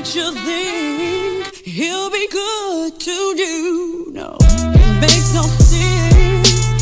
makes you think he'll be good to you. No, it makes no sense,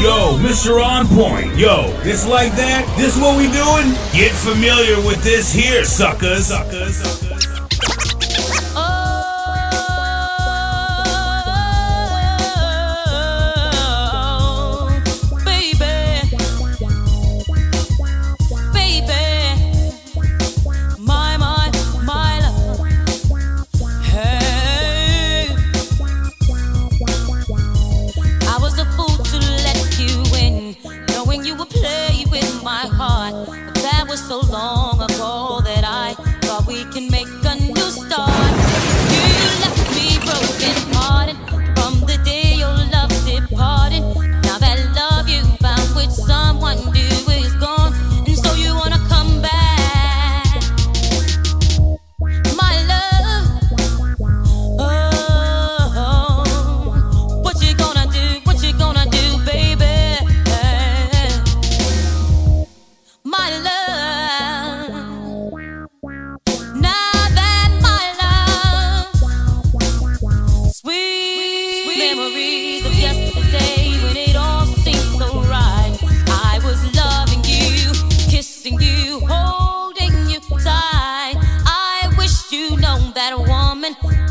Yo, Mr. On Point, yo, it's like that. This what we doing? Get familiar with this here, suckers. suckers, suckers.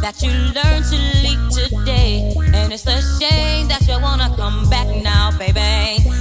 that you learned to leave today. And it's a shame that you wanna come back now, baby.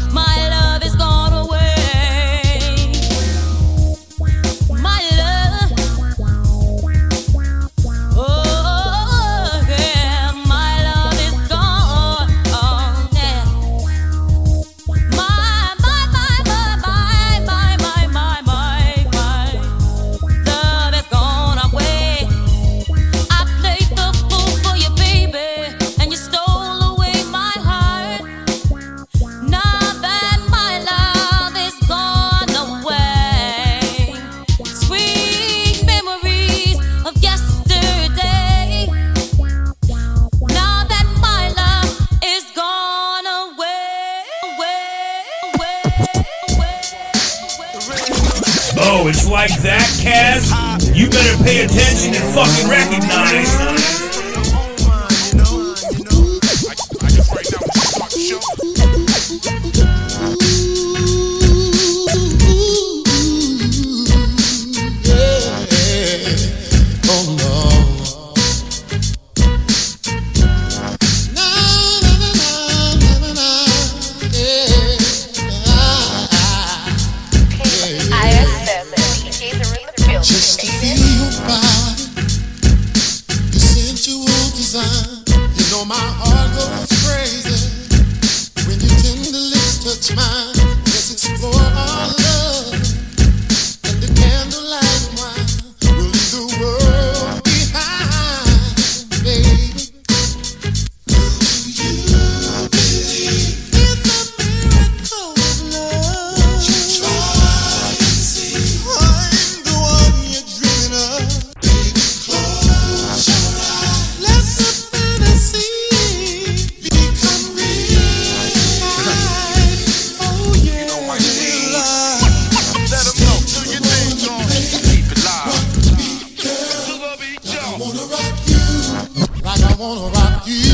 wanna rock you.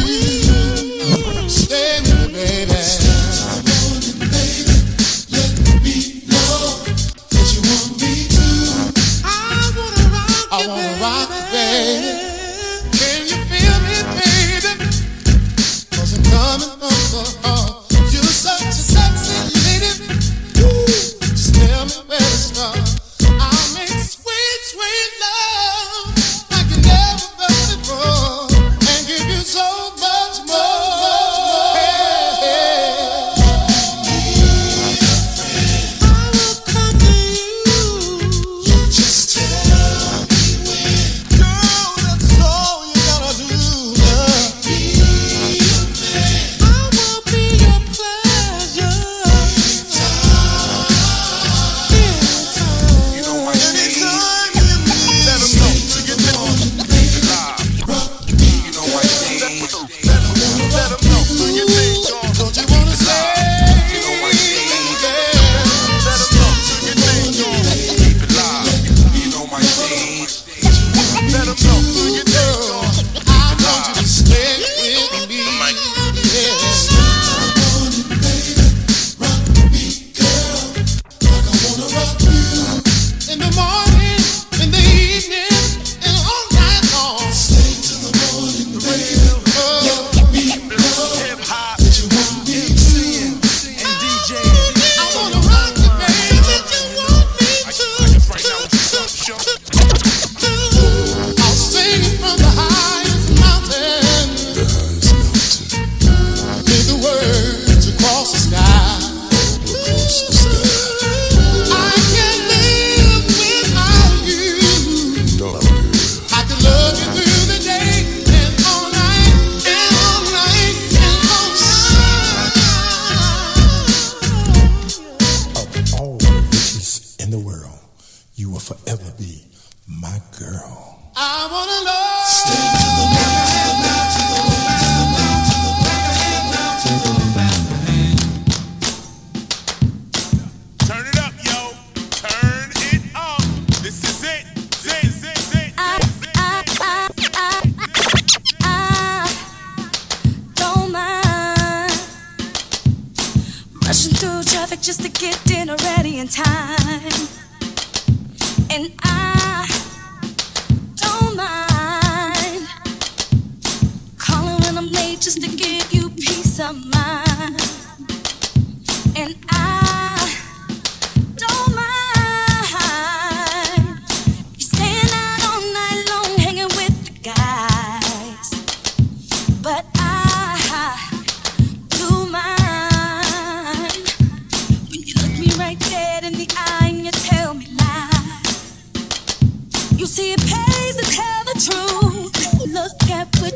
And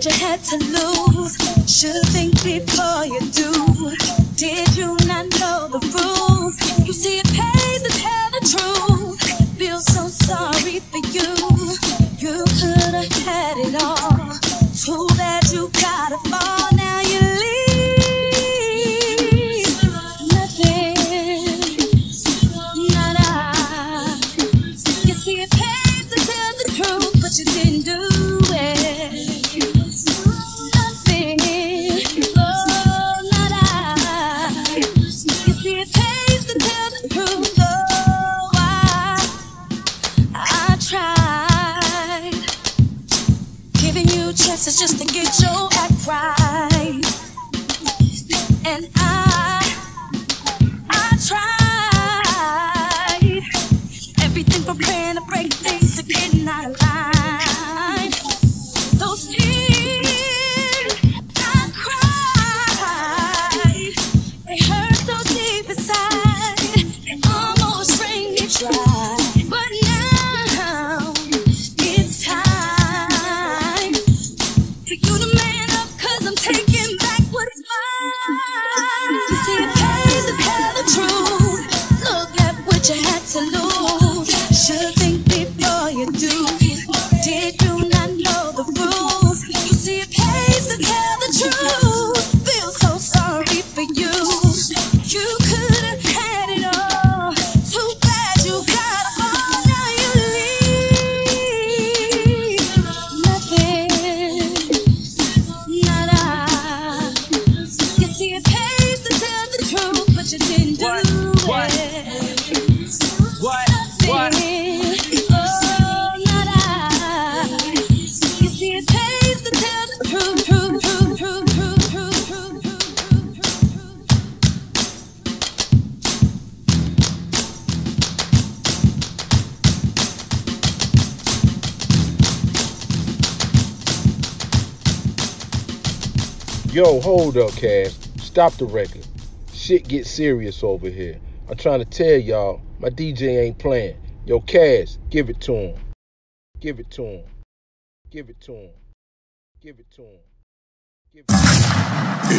what you had to lose. Should think before you do. Did you not know the rules? You see, it pays to tell the truth. Feel so sorry for you. You could have had it all. Too bad you gotta fall. And I, I tried. Hold up, Cass. Stop the record. Shit get serious over here. I'm trying to tell y'all, my DJ ain't playing. Yo, Cass, give it to him. Give it to him. Give it to him. Give it to him. Give it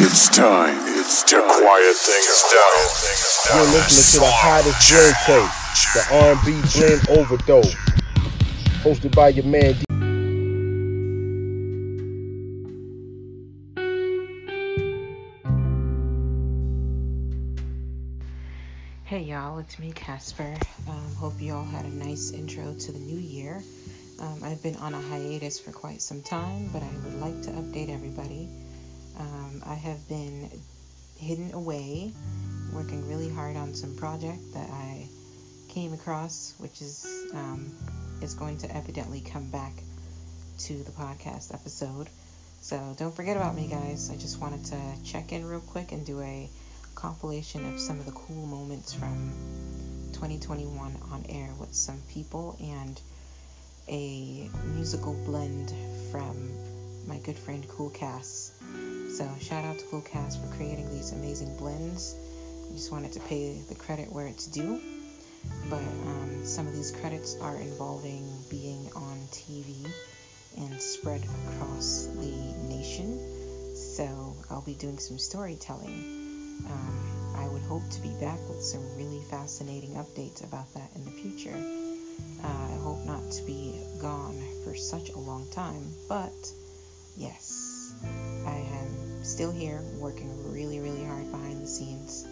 It's time. It's to quiet things down. You're listening to the hottest blend tape, the R&B blend overdose, hosted by your man. D- it's me, Casper. Um, hope you all had a nice intro to the new year. Um, I've been on a hiatus for quite some time, but I would like to update everybody. Um, I have been hidden away, working really hard on some project that I came across, which is um, is going to evidently come back to the podcast episode. So don't forget about me, guys. I just wanted to check in real quick and do a compilation of some of the cool moments from 2021 on air with some people and a musical blend from my good friend Cool Cass. So shout out to Cool Cass for creating these amazing blends. I just wanted to pay the credit where it's due. But um, some of these credits are involving being on TV and spread across the nation. So I'll be doing some storytelling. Um, I would hope to be back with some really fascinating updates about that in the future. Uh, I hope not to be gone for such a long time, but yes, I am still here working really, really hard behind the scenes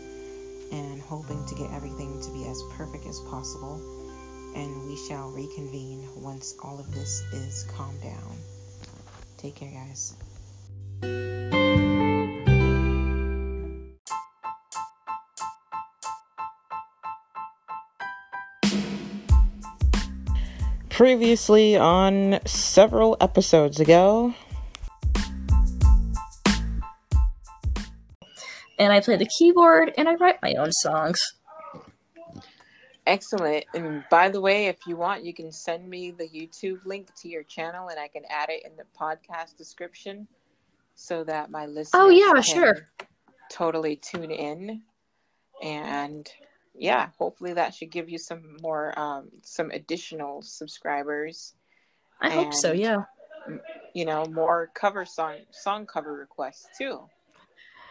and hoping to get everything to be as perfect as possible. And we shall reconvene once all of this is calmed down. Take care, guys. Previously on several episodes ago. And I play the keyboard and I write my own songs. Excellent. And by the way, if you want, you can send me the YouTube link to your channel and I can add it in the podcast description so that my listeners Oh, yeah, can sure. totally tune in. And yeah, hopefully that should give you some more um some additional subscribers. I hope so, yeah. You know, more cover song song cover requests too.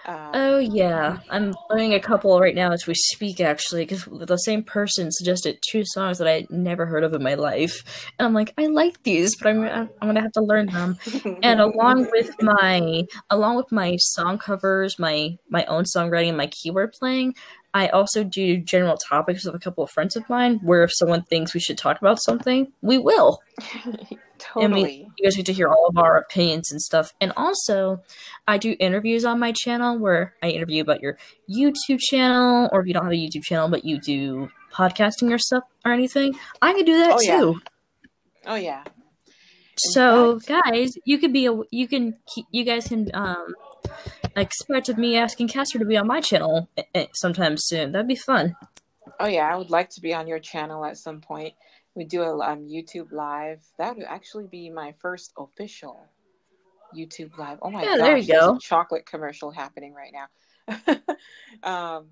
Um, Oh yeah, I'm learning a couple right now as we speak. Actually, because the same person suggested two songs that I had never heard of in my life, and I'm like, I like these, but I'm I'm gonna have to learn them. And along with my along with my song covers, my my own songwriting, and my keyboard playing, I also do general topics with a couple of friends of mine. Where if someone thinks we should talk about something, we will. I mean, totally. you guys get to hear all of our opinions and stuff. And also, I do interviews on my channel where I interview about your YouTube channel, or if you don't have a YouTube channel but you do podcasting or stuff or anything, I can do that Oh, yeah. too. Oh yeah. So, fact- guys, you could be a you can you guys can um expect of me asking Casper to be on my channel eh, eh, sometime soon. That'd be fun. Oh yeah, I would like to be on your channel at some point. We do a um, YouTube live. That would actually be my first official YouTube live. Oh my Yeah, gosh, there you there's go. a chocolate commercial happening right now. um,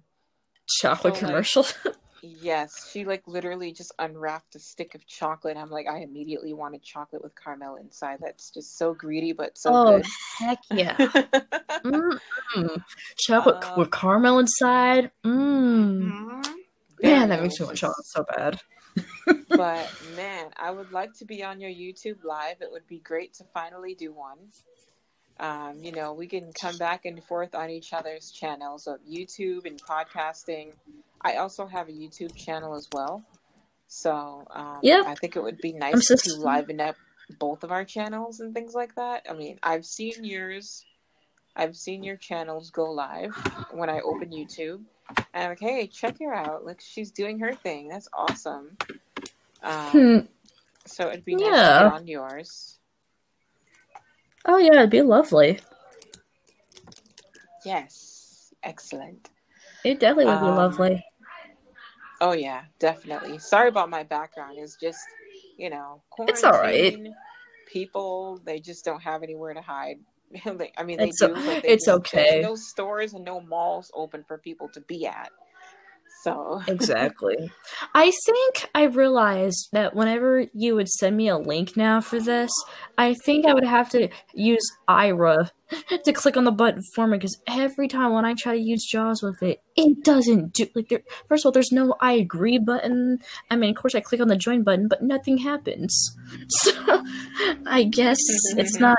Chocolate So, like, commercial. yes, she like literally just unwrapped a stick of chocolate. I'm like, I immediately wanted chocolate with caramel inside. That's just so greedy, but so oh good. heck yeah! mm Chocolate Uh, with caramel inside. Mmm. Mhm. Man, that makes me want chocolate so bad. But man, I would like to be on your YouTube live. It would be great to finally do one. Um, you know, we can come back and forth on each other's channels of YouTube and podcasting. I also have a YouTube channel as well. So um, Yep. I think it would be nice just- to liven up both of our channels and things like that. I mean, I've seen yours. I've seen your channels go live when I open YouTube. And I'm like, hey, check her out. Like she's doing her thing. That's awesome. Um, Hmm. so it'd be nice to on yours. Oh yeah, it'd be lovely. Yes. Excellent. It definitely would be Um, lovely. Oh yeah, definitely. Sorry about my background. It's just, you know, It's all right. People, they just don't have anywhere to hide. I mean, they It's do, they it's okay. There's no stores and no malls open for people to be at. So Exactly. I think I realized that whenever you would send me a link now for this, I think I would have to use Aira to click on the button for me because every time when I try to use Jaws with it, it doesn't do like there. First of all, there's no I agree button. I mean, of course, I click on the join button, but nothing happens. So I guess it's not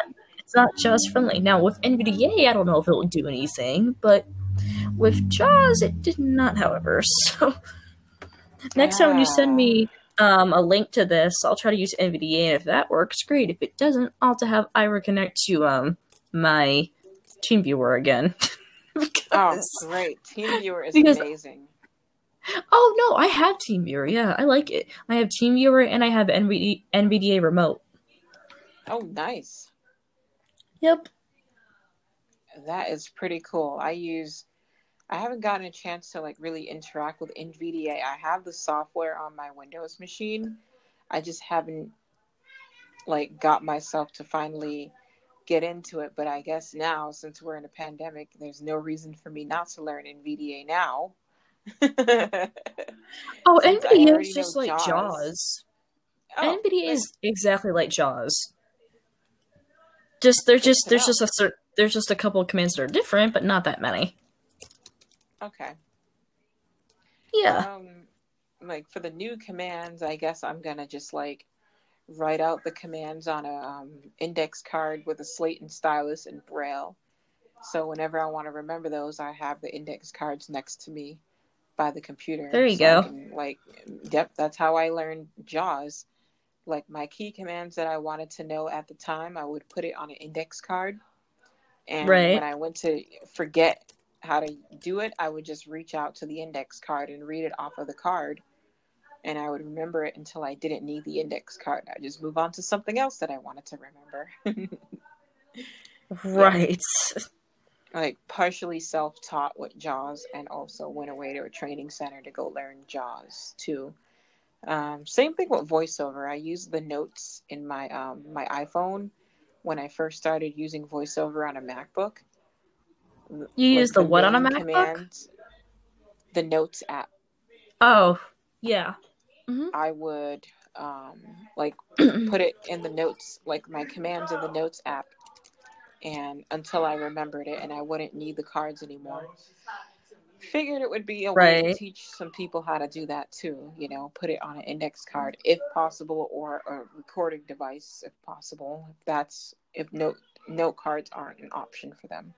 it's not Jaws friendly. Now with NVDA, I don't know if it will do anything, but with Jaws, it did not, however. So next time when you send me um, a link to this, I'll try to use NVDA, and if that works, great. If it doesn't, I'll have to have Aira connect to um my TeamViewer again. Oh, Because- great. TeamViewer is Because- amazing. oh no, I have TeamViewer. Yeah, I like it. I have TeamViewer and I have NVDA remote. Oh, nice. Yep. That is pretty cool. I use I haven't gotten a chance to like really interact with NVDA. I have the software on my Windows machine. I just haven't like got myself to finally get into it, but I guess now since we're in a pandemic, there's no reason for me not to learn NVDA now. Oh, NVDA is just like Jaws. Jaws. Oh, NVDA is exactly like Jaws. Just there's just there's just a there's just a couple of commands that are different, but not that many. okay. Yeah. Um, like for the new commands, I guess I'm gonna just like write out the commands on a um, index card with a slate and stylus and braille. So whenever I want to remember those, I have the index cards next to me by the computer. There you So go. can, like, yep, that's how I learned JAWS. Like my key commands that I wanted to know at the time, I would put it on an index card. And Right. when I went to forget how to do it, I would just reach out to the index card and read it off of the card. and I would remember it until I didn't need the index card. I just move on to something else that I wanted to remember. Right. like partially self-taught with Jaws, and also went away to a training center to go learn Jaws too. Um, same thing with voiceover. I use the notes in my um, my iPhone when I first started using voiceover on a MacBook. You use the the what on a MacBook? commands, the notes app. Oh, yeah. I would um, like put it in the notes, like my commands in the notes app, and until I remembered it, and I wouldn't need the cards anymore. Figured it would be a way to teach some people how to do that too. You know, put it on an index card if possible, or a recording device if possible. If that's if note note cards aren't an option for them.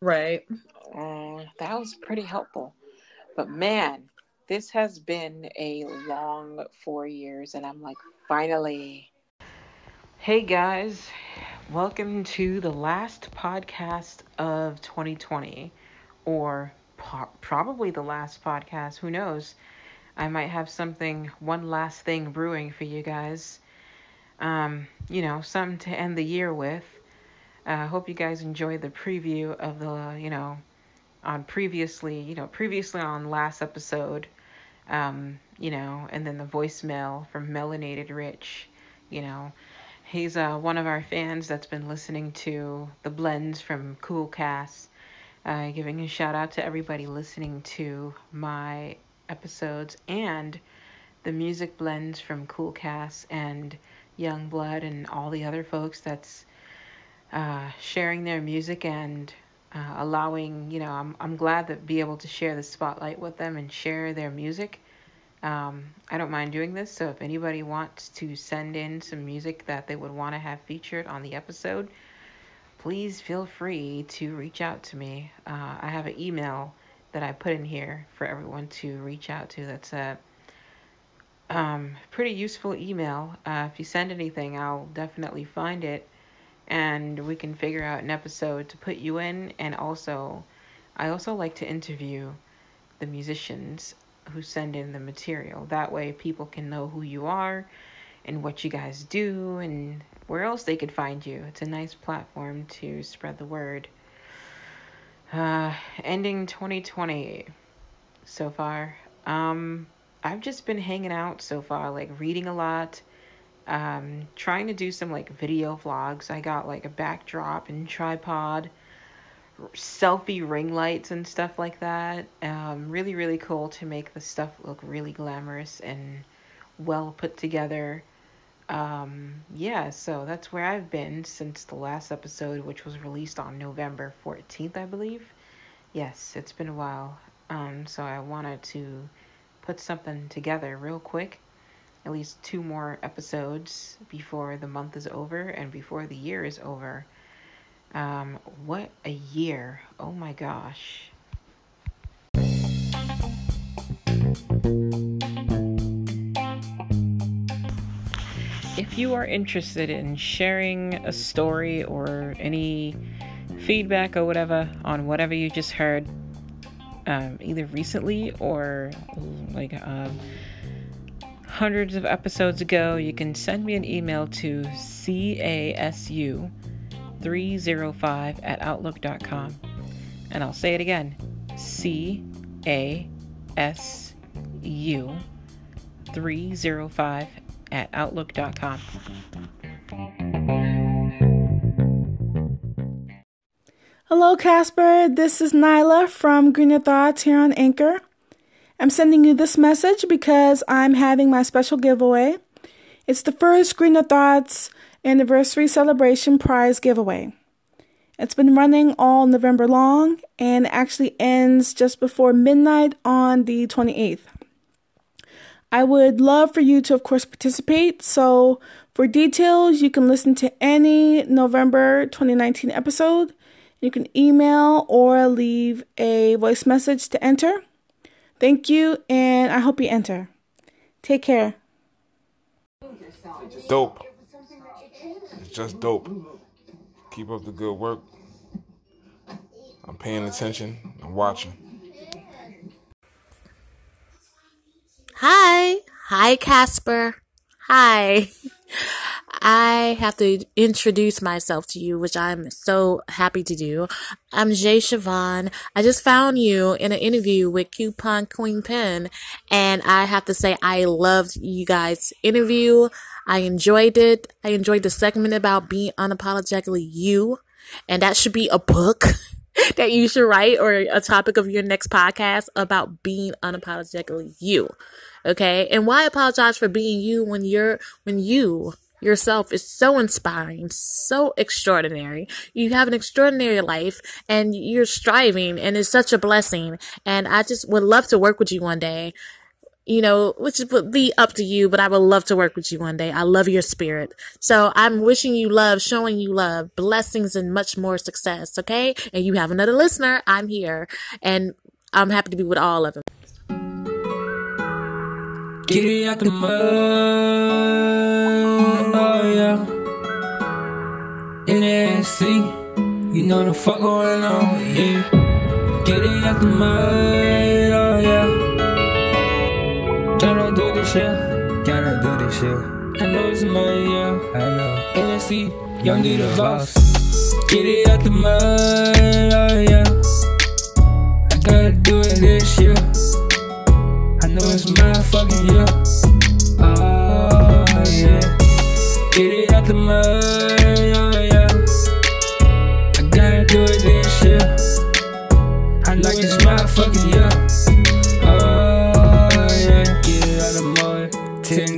Right. Uh, that was pretty helpful. But man, this has been a long four years, and I'm like, finally. Hey guys, welcome to the last podcast of 2020, or po- probably the last podcast. Who knows? I might have something, one last thing brewing for you guys. Um, you know, something to end the year with. I uh, hope you guys enjoyed the preview of the, you know, on previously, you know, previously on last episode, um, you know, and then the voicemail from Melanated Rich, you know, he's uh, one of our fans that's been listening to the blends from Cool Cass. Uh, giving a shout out to everybody listening to my episodes and the music blends from Cool Cass and Young Blood and all the other folks that's uh, sharing their music and uh, allowing, you know, I'm, I'm glad to be able to share the spotlight with them and share their music. Um, I don't mind doing this, so if anybody wants to send in some music that they would want to have featured on the episode, please feel free to reach out to me. Uh, I have an email that I put in here for everyone to reach out to. That's a um, pretty useful email. Uh, if you send anything, I'll definitely find it and we can figure out an episode to put you in. And also, I also like to interview the musicians who send in the material. That way, people can know who you are and what you guys do and where else they could find you. It's a nice platform to spread the word. Uh, ending 2020 so far. Um, I've just been hanging out so far, like reading a lot um, trying to do some like video vlogs. I got like a backdrop and tripod, selfie ring lights and stuff like that. Um, really, really cool to make the stuff look really glamorous and well put together. Um, yeah, so that's where I've been since the last episode, which was released on November 14th, I believe. Yes, it's been a while. Um, so I wanted to put something together real quick at least two more episodes before the month is over and before the year is over. Um, what a year! Oh my gosh. If you are interested in sharing a story or any feedback or whatever on whatever you just heard, um, either recently or like um, hundreds of episodes ago, you can send me an email to casu305 at outlook.com. And I'll say it again casu305 at outlook.com. Hello, Casper. This is Nyla from Greener Thoughts here on Anchor. I'm sending you this message because I'm having my special giveaway. It's the first Greener Thoughts anniversary celebration prize giveaway. It's been running all November long and actually ends just before midnight on the 28th. I would love for you to, of course, participate. So, for details, you can listen to any November 2019 episode. You can email or leave a voice message to enter. Thank you, and I hope you enter. Take care. Dope. It's just dope. Keep up the good work. I'm paying attention. I'm watching. Hi. Hi, Casper. Hi. I have to introduce myself to you, which I'm so happy to do. I'm Jay Siobhan. I just found you in an interview with Coupon Queen Pen, and I have to say I loved you guys' interview. I enjoyed it. I enjoyed the segment about being unapologetically you, and that should be a book. that you should write or a topic of your next podcast about being unapologetically you. Okay. And why apologize for being you when you're, when you yourself is so inspiring, so extraordinary. You have an extraordinary life and you're striving and it's such a blessing. And I just would love to work with you one day. You know, which would be up to you, but I would love to work with you one day. I love your spirit. So I'm wishing you love, showing you love, blessings and much more success. Okay. And you have another listener. I'm here and I'm happy to be with all of them. Get it out the mud, oh yeah. Sea, you know the fuck going on, yeah. Get it out the mud, Gotta do this shit, gotta do this shit. I know it's money, yeah, I know. NSC, young D the boss. Get it out the mud, oh yeah. I gotta do it this year. I know it's my fucking year. Oh yeah. Get it out the mud,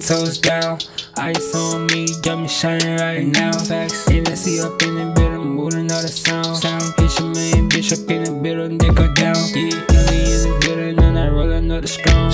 toes down. Ice on me, got me shining right now. Facts, NSC up in the building, moving all the sound. Sound, bitch, man, bitch up in the they go down. Yeah, in the building, and I roll another strong.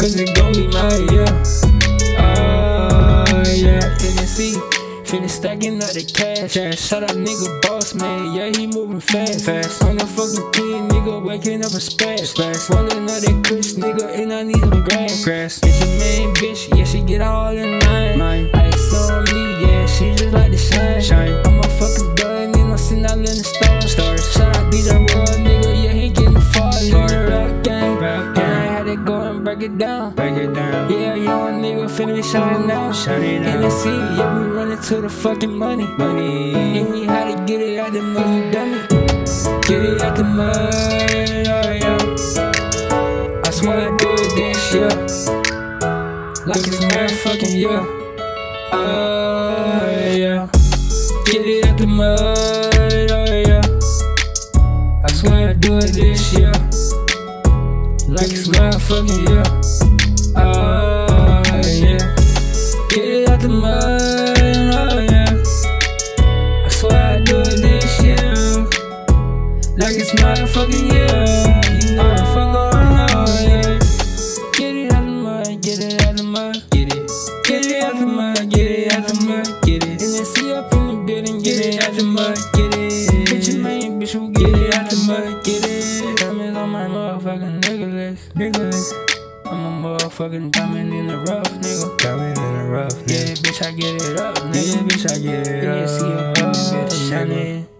Cause it gon' be my year. Oh yeah. Tennessee. Finish stacking up the cash. Shut up, nigga, boss man. Yeah, he moving fast. Fast. On the fucking king, nigga, waking up a splash. Splash. Rolling up that kush, nigga, and I need some grass. Grass. It's a main bitch, yeah, she get all in line. Mine. Ice on me, yeah, she just like the shine. Shine. Break it down. Break it down. Yeah, young nigga finna be shining out. Shining out. In the sea, yeah, we running to the fucking money. Money. And we had to get it out the mud, you dummy. Get it out the mud, oh yeah. I swear I do it this year. Like it's my fucking year. Oh yeah. Get it out the mud, oh yeah. I swear I do it this year. Like it's my fucking get it up, nigga. Bitch, I get it